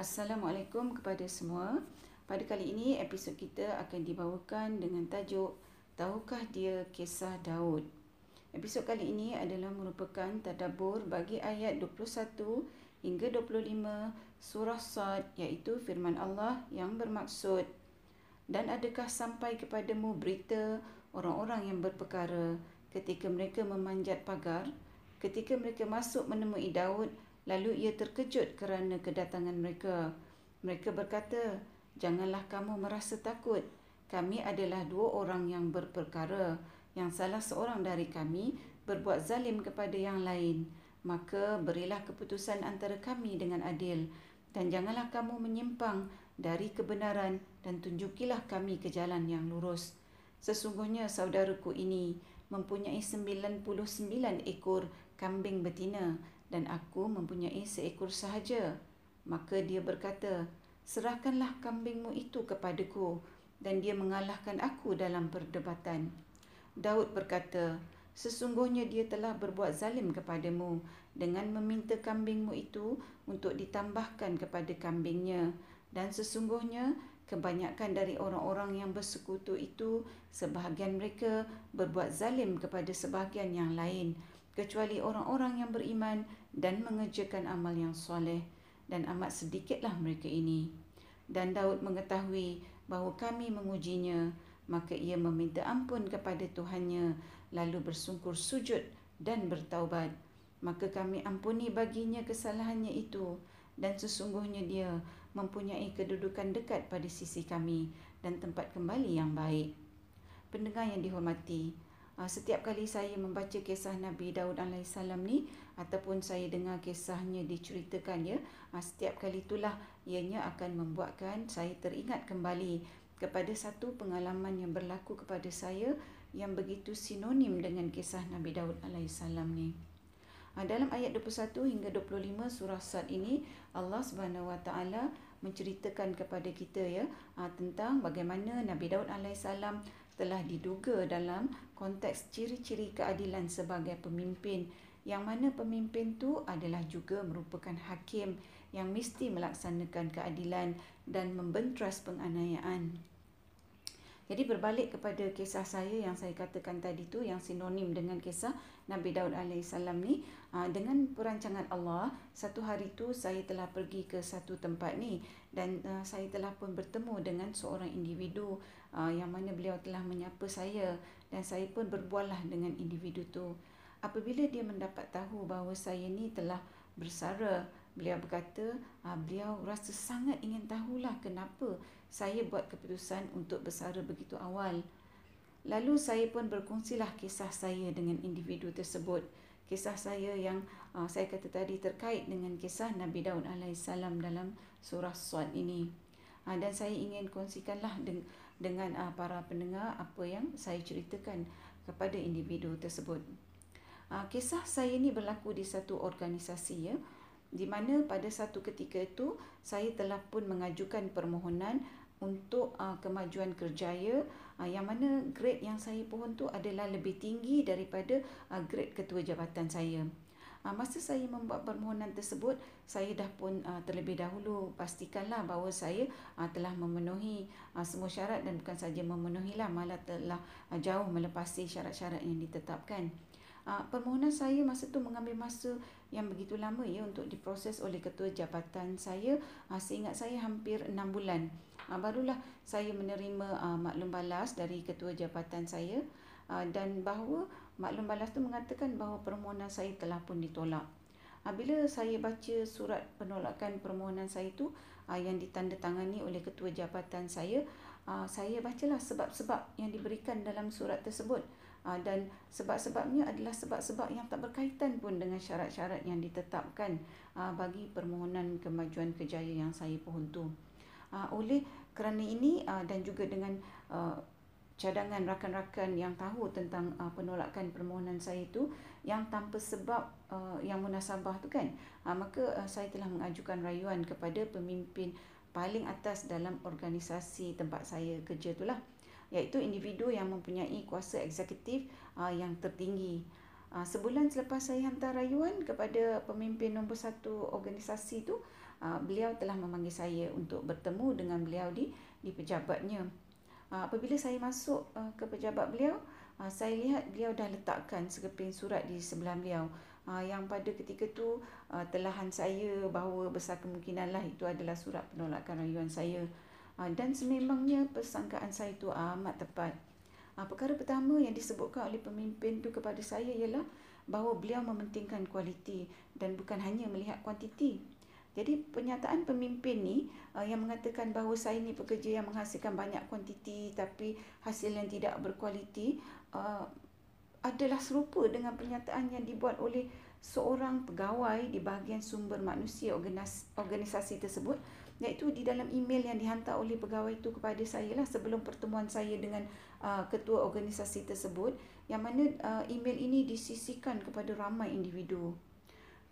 Assalamualaikum kepada semua. Pada kali ini episod kita akan dibawakan dengan tajuk Tahukah dia kisah Daud? Episod kali ini adalah merupakan tadabbur bagi ayat 21 hingga 25 surah Sad iaitu firman Allah yang bermaksud dan adakah sampai kepadamu berita orang-orang yang berperkara ketika mereka memanjat pagar ketika mereka masuk menemui Daud Lalu ia terkejut kerana kedatangan mereka. Mereka berkata, Janganlah kamu merasa takut. Kami adalah dua orang yang berperkara. Yang salah seorang dari kami berbuat zalim kepada yang lain. Maka berilah keputusan antara kami dengan adil. Dan janganlah kamu menyimpang dari kebenaran dan tunjukilah kami ke jalan yang lurus. Sesungguhnya saudaraku ini mempunyai 99 ekor kambing betina dan aku mempunyai seekor sahaja. Maka dia berkata, serahkanlah kambingmu itu kepadaku dan dia mengalahkan aku dalam perdebatan. Daud berkata, sesungguhnya dia telah berbuat zalim kepadamu dengan meminta kambingmu itu untuk ditambahkan kepada kambingnya dan sesungguhnya kebanyakan dari orang-orang yang bersekutu itu sebahagian mereka berbuat zalim kepada sebahagian yang lain kecuali orang-orang yang beriman dan mengerjakan amal yang soleh dan amat sedikitlah mereka ini. Dan Daud mengetahui bahawa kami mengujinya, maka ia meminta ampun kepada Tuhannya lalu bersungkur sujud dan bertaubat. Maka kami ampuni baginya kesalahannya itu dan sesungguhnya dia mempunyai kedudukan dekat pada sisi kami dan tempat kembali yang baik. Pendengar yang dihormati, setiap kali saya membaca kisah Nabi Daud AS ni ataupun saya dengar kisahnya diceritakan ya ah, setiap kali itulah ianya akan membuatkan saya teringat kembali kepada satu pengalaman yang berlaku kepada saya yang begitu sinonim dengan kisah Nabi Daud AS ni. Ah, dalam ayat 21 hingga 25 surah Sad ini Allah Subhanahu Wa Taala menceritakan kepada kita ya tentang bagaimana Nabi Daud alaihissalam telah diduga dalam konteks ciri-ciri keadilan sebagai pemimpin yang mana pemimpin tu adalah juga merupakan hakim yang mesti melaksanakan keadilan dan membentras penganiayaan. Jadi berbalik kepada kisah saya yang saya katakan tadi tu yang sinonim dengan kisah Nabi Daud alaihissalam ni ah, dengan perancangan Allah satu hari tu saya telah pergi ke satu tempat ni dan ah, saya telah pun bertemu dengan seorang individu ah, yang mana beliau telah menyapa saya dan saya pun berbualah dengan individu tu. Apabila dia mendapat tahu bahawa saya ni telah bersara beliau berkata beliau rasa sangat ingin tahulah kenapa saya buat keputusan untuk bersara begitu awal. Lalu saya pun berkongsilah kisah saya dengan individu tersebut. Kisah saya yang uh, saya kata tadi terkait dengan kisah Nabi Daud AS dalam surah Suad ini. Uh, dan saya ingin kongsikanlah de- dengan uh, para pendengar apa yang saya ceritakan kepada individu tersebut. Uh, kisah saya ini berlaku di satu organisasi ya di mana pada satu ketika itu saya telah pun mengajukan permohonan untuk uh, kemajuan kerjaya uh, yang mana grade yang saya pohon tu adalah lebih tinggi daripada uh, grade ketua jabatan saya. Uh, masa saya membuat permohonan tersebut, saya dah pun uh, terlebih dahulu pastikanlah bahawa saya uh, telah memenuhi uh, semua syarat dan bukan saja memenuhilah malah telah uh, jauh melepasi syarat-syarat yang ditetapkan. Uh, permohonan saya masa tu mengambil masa yang begitu lama ya untuk diproses oleh ketua jabatan saya. Uh, seingat saya hampir 6 bulan. Uh, barulah saya menerima uh, maklum balas dari ketua jabatan saya uh, dan bahawa maklum balas tu mengatakan bahawa permohonan saya telah pun ditolak. Uh, bila saya baca surat penolakan permohonan saya itu uh, yang ditandatangani oleh ketua jabatan saya, uh, saya bacalah sebab-sebab yang diberikan dalam surat tersebut. Uh, dan sebab-sebabnya adalah sebab-sebab yang tak berkaitan pun dengan syarat-syarat yang ditetapkan uh, bagi permohonan kemajuan kejayaan yang saya pohon tu. Uh, oleh kerana ini uh, dan juga dengan uh, cadangan rakan-rakan yang tahu tentang uh, penolakan permohonan saya itu yang tanpa sebab uh, yang munasabah tu kan uh, maka uh, saya telah mengajukan rayuan kepada pemimpin paling atas dalam organisasi tempat saya kerja itulah iaitu individu yang mempunyai kuasa eksekutif uh, yang tertinggi uh, sebulan selepas saya hantar rayuan kepada pemimpin nombor satu organisasi itu beliau telah memanggil saya untuk bertemu dengan beliau di di pejabatnya. Apabila saya masuk ke pejabat beliau, saya lihat beliau dah letakkan sekeping surat di sebelah beliau. Yang pada ketika tu telahan saya bahawa besar kemungkinan lah itu adalah surat penolakan rayuan saya. Dan sememangnya persangkaan saya itu amat tepat. Perkara pertama yang disebutkan oleh pemimpin itu kepada saya ialah bahawa beliau mementingkan kualiti dan bukan hanya melihat kuantiti. Jadi pernyataan pemimpin ni uh, yang mengatakan bahawa saya ni pekerja yang menghasilkan banyak kuantiti tapi hasil yang tidak berkualiti uh, adalah serupa dengan pernyataan yang dibuat oleh seorang pegawai di bahagian sumber manusia organisasi tersebut iaitu di dalam email yang dihantar oleh pegawai itu kepada saya lah sebelum pertemuan saya dengan uh, ketua organisasi tersebut yang mana uh, email ini disisikan kepada ramai individu.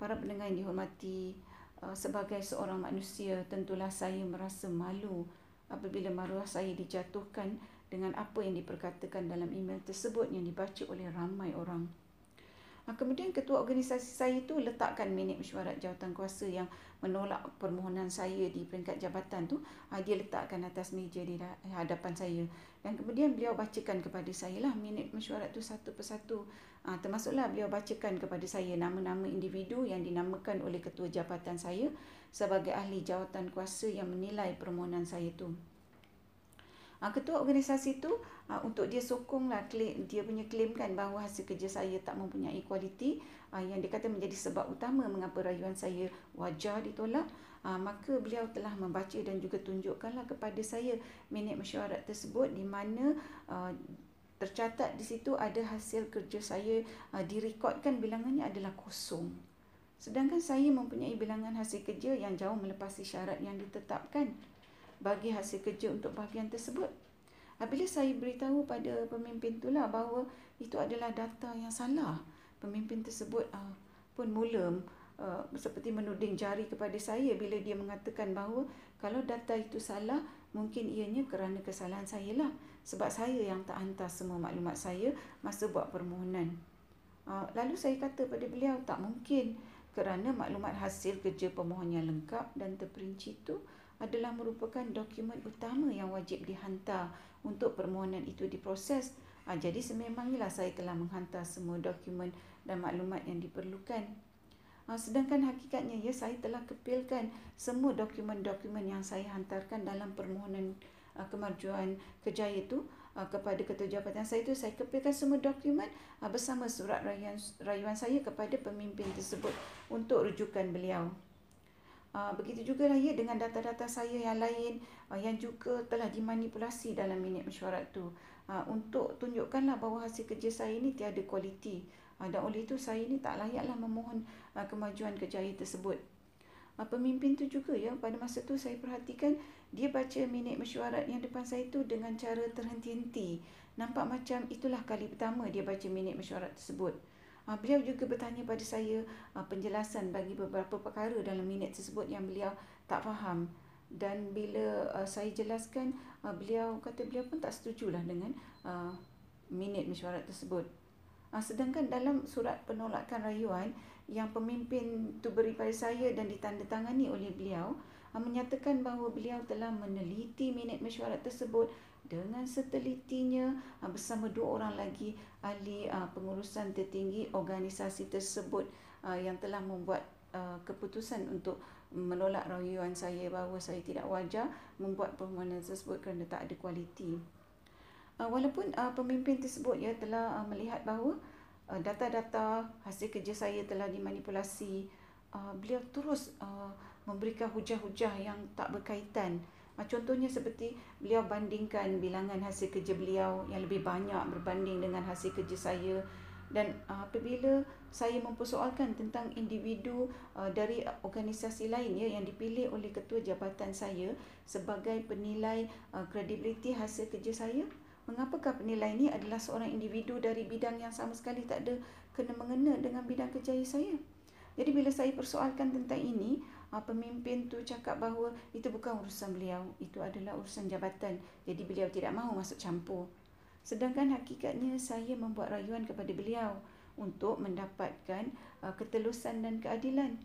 Para pendengar yang dihormati, uh, sebagai seorang manusia tentulah saya merasa malu apabila maruah saya dijatuhkan dengan apa yang diperkatakan dalam email tersebut yang dibaca oleh ramai orang. Ha, kemudian ketua organisasi saya itu letakkan minit mesyuarat jawatan kuasa yang menolak permohonan saya di peringkat jabatan tu. Ha, dia letakkan atas meja di hadapan saya. Dan kemudian beliau bacakan kepada saya lah minit mesyuarat tu satu persatu. Ha, termasuklah beliau bacakan kepada saya nama-nama individu yang dinamakan oleh ketua jabatan saya sebagai ahli jawatan kuasa yang menilai permohonan saya tu Ha, ketua organisasi tu ha, untuk dia sokonglah claim, dia punya claim kan bahawa hasil kerja saya tak mempunyai kualiti ha, yang dia kata menjadi sebab utama mengapa rayuan saya wajar ditolak. Ha, maka beliau telah membaca dan juga tunjukkanlah kepada saya minit mesyuarat tersebut di mana ha, tercatat di situ ada hasil kerja saya ha, direkodkan bilangannya adalah kosong. Sedangkan saya mempunyai bilangan hasil kerja yang jauh melepasi syarat yang ditetapkan bagi hasil kerja untuk bahagian tersebut. Apabila saya beritahu pada pemimpin itulah bahawa itu adalah data yang salah, pemimpin tersebut uh, pun mula uh, seperti menuding jari kepada saya bila dia mengatakan bahawa kalau data itu salah, mungkin ianya kerana kesalahan saya lah. Sebab saya yang tak hantar semua maklumat saya masa buat permohonan. Uh, lalu saya kata pada beliau, tak mungkin kerana maklumat hasil kerja pemohon yang lengkap dan terperinci itu adalah merupakan dokumen utama yang wajib dihantar untuk permohonan itu diproses. Ha, jadi sememangnya saya telah menghantar semua dokumen dan maklumat yang diperlukan. Ha, sedangkan hakikatnya ya saya telah kepilkan semua dokumen-dokumen yang saya hantarkan dalam permohonan uh, kemajuan kejaya itu uh, kepada ketua jabatan saya itu saya kepilkan semua dokumen uh, bersama surat rayuan, rayuan saya kepada pemimpin tersebut untuk rujukan beliau. Uh, begitu juga lah ya dengan data-data saya yang lain uh, yang juga telah dimanipulasi dalam minit mesyuarat tu uh, untuk tunjukkanlah bahawa hasil kerja saya ini tiada kualiti dan oleh itu saya ini tak layaklah memohon kemajuan kejayaan tersebut. Pemimpin tu juga ya pada masa tu saya perhatikan dia baca minit mesyuarat yang depan saya tu dengan cara terhenti-henti. Nampak macam itulah kali pertama dia baca minit mesyuarat tersebut. Uh, beliau juga bertanya pada saya uh, penjelasan bagi beberapa perkara dalam minit tersebut yang beliau tak faham dan bila uh, saya jelaskan uh, beliau kata beliau pun tak setujulah dengan uh, minit mesyuarat tersebut. Uh, sedangkan dalam surat penolakan rayuan yang pemimpin tu beri pada saya dan ditandatangani oleh beliau uh, menyatakan bahawa beliau telah meneliti minit mesyuarat tersebut dengan setelitinya ah, bersama dua orang lagi ahli ah, pengurusan tertinggi organisasi tersebut ah, yang telah membuat keputusan untuk menolak rayuan saya bahawa saya tidak wajar membuat permohonan tersebut kerana tak ada kualiti. Walaupun pemimpin tersebut ya telah melihat bahawa data-data hasil kerja saya telah dimanipulasi, beliau terus memberikan hujah-hujah yang tak berkaitan contohnya seperti beliau bandingkan bilangan hasil kerja beliau yang lebih banyak berbanding dengan hasil kerja saya. Dan ah, apabila saya mempersoalkan tentang individu ah, dari organisasi lain ya yang dipilih oleh ketua jabatan saya sebagai penilai kredibiliti hasil kerja saya mengapakah penilai ini adalah seorang individu dari bidang yang sama sekali tak ada kena mengena dengan bidang kerja saya? Jadi bila saya persoalkan tentang ini uh, pemimpin tu cakap bahawa itu bukan urusan beliau, itu adalah urusan jabatan. Jadi beliau tidak mahu masuk campur. Sedangkan hakikatnya saya membuat rayuan kepada beliau untuk mendapatkan uh, ketelusan dan keadilan.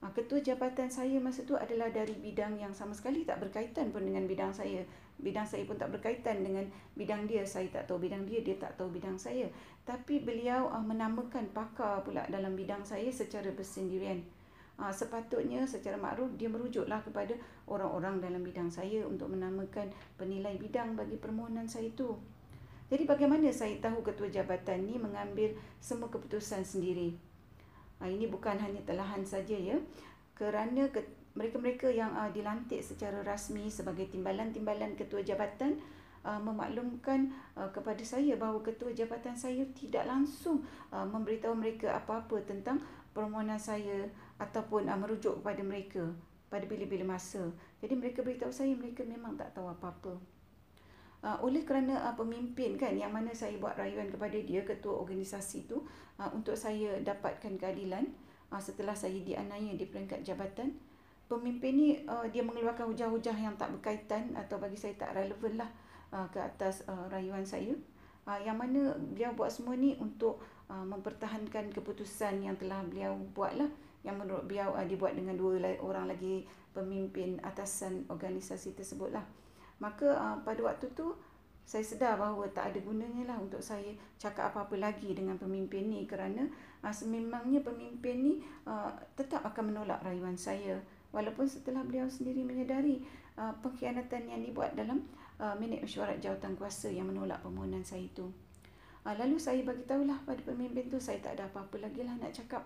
Ha, ketua jabatan saya masa tu adalah dari bidang yang sama sekali tak berkaitan pun dengan bidang saya. Bidang saya pun tak berkaitan dengan bidang dia. Saya tak tahu bidang dia, dia tak tahu bidang saya. Tapi beliau uh, menamakan pakar pula dalam bidang saya secara bersendirian. Uh, sepatutnya secara makruf dia merujuklah kepada orang-orang dalam bidang saya untuk menamakan penilai bidang bagi permohonan saya itu. Jadi bagaimana saya tahu ketua jabatan ni mengambil semua keputusan sendiri? Ha, ini bukan hanya telahan saja ya. Kerana ke, mereka-mereka yang uh, dilantik secara rasmi sebagai timbalan-timbalan ketua jabatan memaklumkan kepada saya bahawa ketua jabatan saya tidak langsung memberitahu mereka apa-apa tentang permohonan saya ataupun uh, merujuk kepada mereka pada bila-bila masa. Jadi mereka beritahu saya mereka memang tak tahu apa-apa. Uh, oleh kerana uh, pemimpin kan yang mana saya buat rayuan kepada dia ketua organisasi tu uh, untuk saya dapatkan keadilan uh, setelah saya dianiaya di peringkat jabatan pemimpin ni uh, dia mengeluarkan hujah-hujah yang tak berkaitan atau bagi saya tak relevan lah uh, ke atas uh, rayuan saya. Uh, yang mana beliau buat semua ni untuk uh, mempertahankan keputusan yang telah beliau buat lah yang menurut beliau uh, dibuat dengan dua orang lagi pemimpin atasan organisasi tersebut lah maka uh, pada waktu tu saya sedar bahawa tak ada gunanya lah untuk saya cakap apa-apa lagi dengan pemimpin ni kerana uh, sememangnya pemimpin ni uh, tetap akan menolak rayuan saya walaupun setelah beliau sendiri menyedari uh, pengkhianatan yang dibuat dalam uh, minit mesyuarat jawatan kuasa yang menolak permohonan saya itu. Uh, lalu saya bagi tahulah pada pemimpin tu saya tak ada apa-apa lagi lah nak cakap.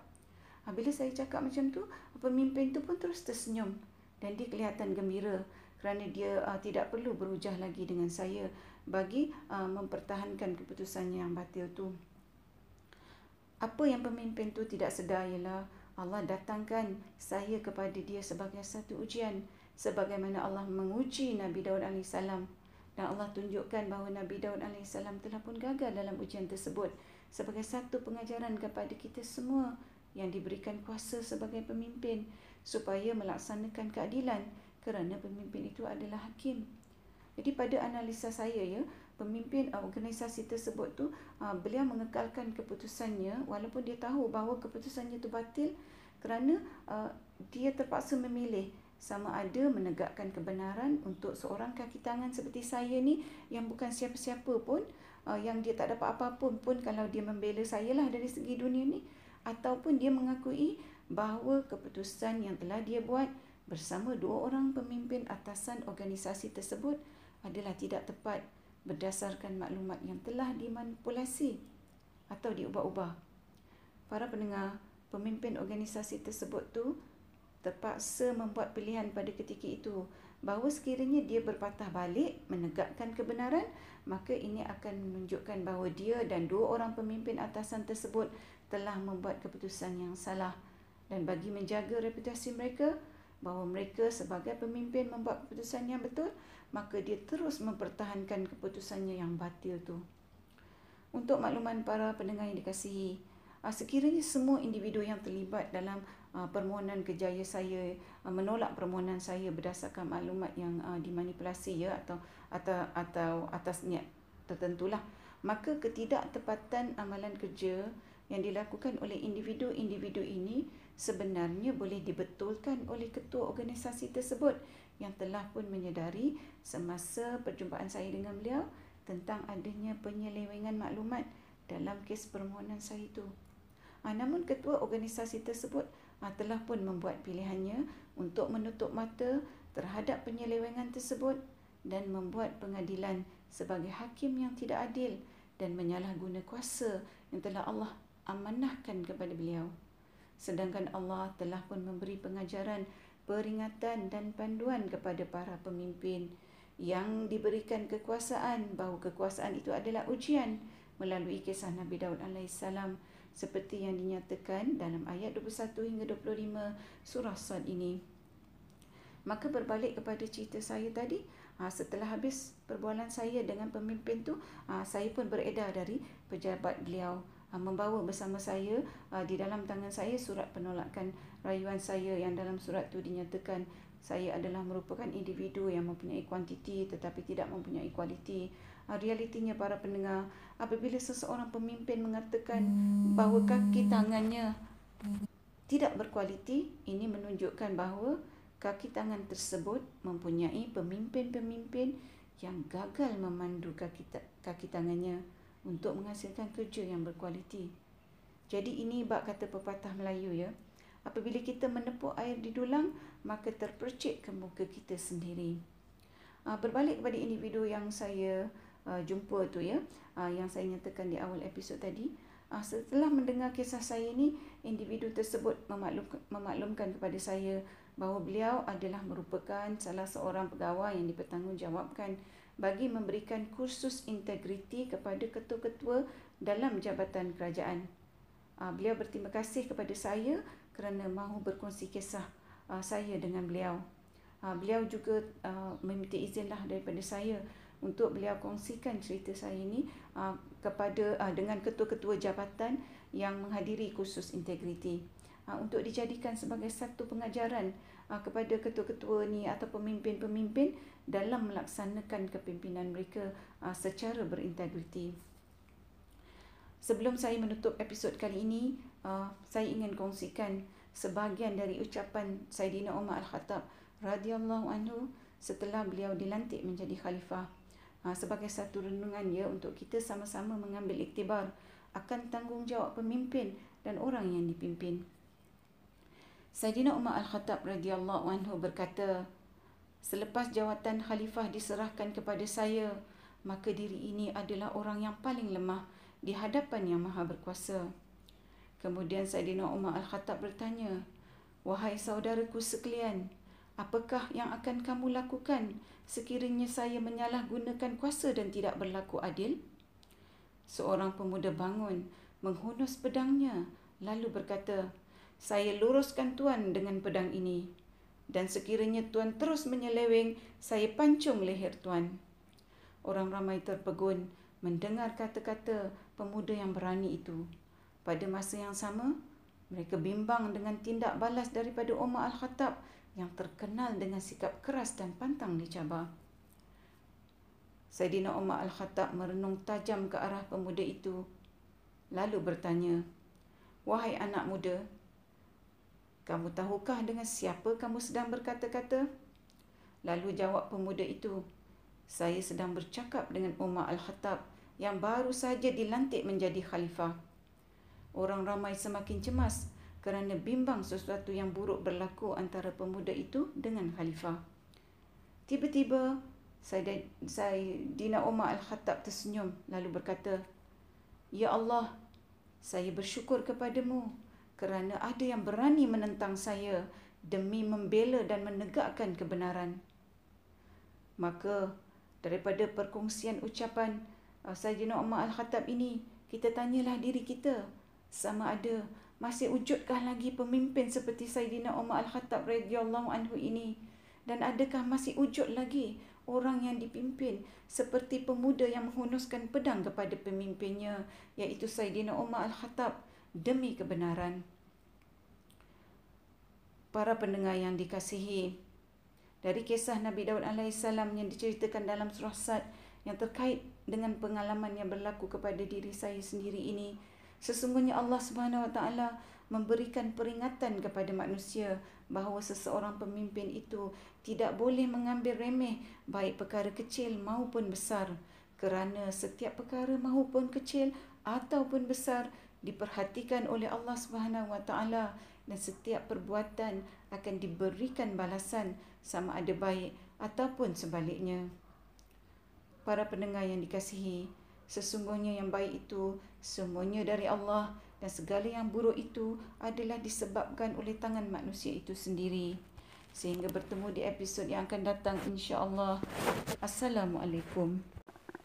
Uh, bila saya cakap macam tu, pemimpin tu pun terus tersenyum dan dia kelihatan gembira kerana dia uh, tidak perlu berujah lagi dengan saya bagi uh, mempertahankan keputusannya yang batil tu. Apa yang pemimpin tu tidak sedar ialah Allah datangkan saya kepada dia sebagai satu ujian sebagaimana Allah menguji Nabi Daud AS dan Allah tunjukkan bahawa Nabi Daud AS telah pun gagal dalam ujian tersebut sebagai satu pengajaran kepada kita semua yang diberikan kuasa sebagai pemimpin supaya melaksanakan keadilan kerana pemimpin itu adalah hakim. Jadi pada analisa saya ya, pemimpin uh, organisasi tersebut tu uh, beliau mengekalkan keputusannya walaupun dia tahu bahawa keputusannya itu batil kerana uh, dia terpaksa memilih sama ada menegakkan kebenaran untuk seorang kaki tangan seperti saya ni yang bukan siapa-siapa pun uh, yang dia tak dapat apa-apa pun kalau dia membela saya lah dari segi dunia ni ataupun dia mengakui bahawa keputusan yang telah dia buat bersama dua orang pemimpin atasan organisasi tersebut adalah tidak tepat berdasarkan maklumat yang telah dimanipulasi atau diubah-ubah. Para pendengar, pemimpin organisasi tersebut tu terpaksa membuat pilihan pada ketika itu bahawa sekiranya dia berpatah balik menegakkan kebenaran, maka ini akan menunjukkan bahawa dia dan dua orang pemimpin atasan tersebut telah membuat keputusan yang salah dan bagi menjaga reputasi mereka, bahawa mereka sebagai pemimpin membuat keputusan yang betul, maka dia terus mempertahankan keputusannya yang batil tu. Untuk makluman para pendengar yang dikasihi, ah, sekiranya semua individu yang terlibat dalam ah, permohonan kejaya saya ah, menolak permohonan saya berdasarkan maklumat yang dimanipulasi ya atau atau atau atas niat tertentulah maka ketidaktepatan amalan kerja yang dilakukan oleh individu-individu ini sebenarnya boleh dibetulkan oleh ketua organisasi tersebut yang telah pun menyedari semasa perjumpaan saya dengan beliau tentang adanya penyelewengan maklumat dalam kes permohonan saya itu. Ha, namun ketua organisasi tersebut ha, telah pun membuat pilihannya untuk menutup mata terhadap penyelewengan tersebut dan membuat pengadilan sebagai hakim yang tidak adil dan menyalahguna kuasa yang telah Allah amanahkan kepada beliau. Sedangkan Allah telah pun memberi pengajaran, peringatan dan panduan kepada para pemimpin yang diberikan kekuasaan. Bahawa kekuasaan itu adalah ujian melalui kisah Nabi Daud AS seperti yang dinyatakan dalam ayat 21 hingga 25 surah Sad ini. Maka berbalik kepada cerita saya tadi, ha, setelah habis perbualan saya dengan pemimpin tu, ha, saya pun beredar dari pejabat beliau. Ah, membawa bersama saya uh, di dalam tangan saya surat penolakan rayuan saya yang dalam surat itu dinyatakan saya adalah merupakan individu yang mempunyai kuantiti tetapi tidak mempunyai kualiti. Uh, realitinya para pendengar, apabila seseorang pemimpin mengatakan bahawa kaki tangannya tidak berkualiti, ini menunjukkan bahawa kaki tangan tersebut mempunyai pemimpin-pemimpin yang gagal memandu kaki, kaki tangannya untuk menghasilkan kerja yang berkualiti. Jadi ini bab kata pepatah Melayu ya. Apabila kita menepuk air di dulang, maka terpercik ke muka kita sendiri. Uh, berbalik kepada individu yang saya uh, jumpa tu ya, uh, yang saya nyatakan di awal episod tadi, setelah mendengar kisah saya ini, individu tersebut memaklum, memaklumkan kepada saya bahawa beliau adalah merupakan salah seorang pegawai yang dipertanggungjawabkan bagi memberikan kursus integriti kepada ketua-ketua dalam jabatan kerajaan. Uh, beliau berterima kasih kepada saya kerana mahu berkongsi kisah uh, saya dengan beliau. Uh, beliau juga meminta izinlah daripada saya untuk beliau kongsikan cerita saya ini kepada dengan ketua-ketua jabatan yang menghadiri kursus integriti untuk dijadikan sebagai satu pengajaran uh, kepada ketua-ketua ni atau pemimpin-pemimpin dalam melaksanakan kepimpinan mereka uh, secara berintegriti. Sebelum saya menutup episod kali ini, uh, saya ingin kongsikan sebahagian dari ucapan Saidina Umar Al-Khattab radhiyallahu anhu setelah beliau dilantik menjadi khalifah ha, sebagai satu renungan ya untuk kita sama-sama mengambil iktibar akan tanggungjawab pemimpin dan orang yang dipimpin. Saidina Umar Al-Khattab radhiyallahu anhu berkata, "Selepas jawatan khalifah diserahkan kepada saya, maka diri ini adalah orang yang paling lemah di hadapan yang maha berkuasa." Kemudian Saidina Umar Al-Khattab bertanya, "Wahai saudaraku sekalian, Apakah yang akan kamu lakukan sekiranya saya menyalahgunakan kuasa dan tidak berlaku adil? Seorang pemuda bangun, menghunus pedangnya, lalu berkata, saya luruskan tuan dengan pedang ini. Dan sekiranya tuan terus menyeleweng, saya pancung leher tuan. Orang ramai terpegun mendengar kata-kata pemuda yang berani itu. Pada masa yang sama, mereka bimbang dengan tindak balas daripada Umar Al-Khattab yang terkenal dengan sikap keras dan pantang dicabar. Saidina Umar Al-Khattab merenung tajam ke arah pemuda itu lalu bertanya, "Wahai anak muda, kamu tahukah dengan siapa kamu sedang berkata-kata?" Lalu jawab pemuda itu, "Saya sedang bercakap dengan Umar Al-Khattab yang baru saja dilantik menjadi khalifah." Orang ramai semakin cemas kerana bimbang sesuatu yang buruk berlaku antara pemuda itu dengan khalifah. Tiba-tiba Sayyidina Umar Al-Khattab tersenyum lalu berkata, Ya Allah, saya bersyukur kepadamu kerana ada yang berani menentang saya demi membela dan menegakkan kebenaran. Maka daripada perkongsian ucapan uh, Sayyidina Umar Al-Khattab ini, kita tanyalah diri kita sama ada masih wujudkah lagi pemimpin seperti Saidina Umar Al-Khattab radhiyallahu anhu ini dan adakah masih wujud lagi orang yang dipimpin seperti pemuda yang menghunuskan pedang kepada pemimpinnya iaitu Saidina Umar Al-Khattab demi kebenaran. Para pendengar yang dikasihi dari kisah Nabi Daud alaihissalam yang diceritakan dalam surah Sad yang terkait dengan pengalaman yang berlaku kepada diri saya sendiri ini Sesungguhnya Allah Subhanahu Wa Taala memberikan peringatan kepada manusia bahawa seseorang pemimpin itu tidak boleh mengambil remeh baik perkara kecil maupun besar kerana setiap perkara maupun kecil ataupun besar diperhatikan oleh Allah Subhanahu Wa Taala dan setiap perbuatan akan diberikan balasan sama ada baik ataupun sebaliknya. Para pendengar yang dikasihi, Sesungguhnya yang baik itu semuanya dari Allah dan segala yang buruk itu adalah disebabkan oleh tangan manusia itu sendiri. Sehingga bertemu di episod yang akan datang insya-Allah. Assalamualaikum.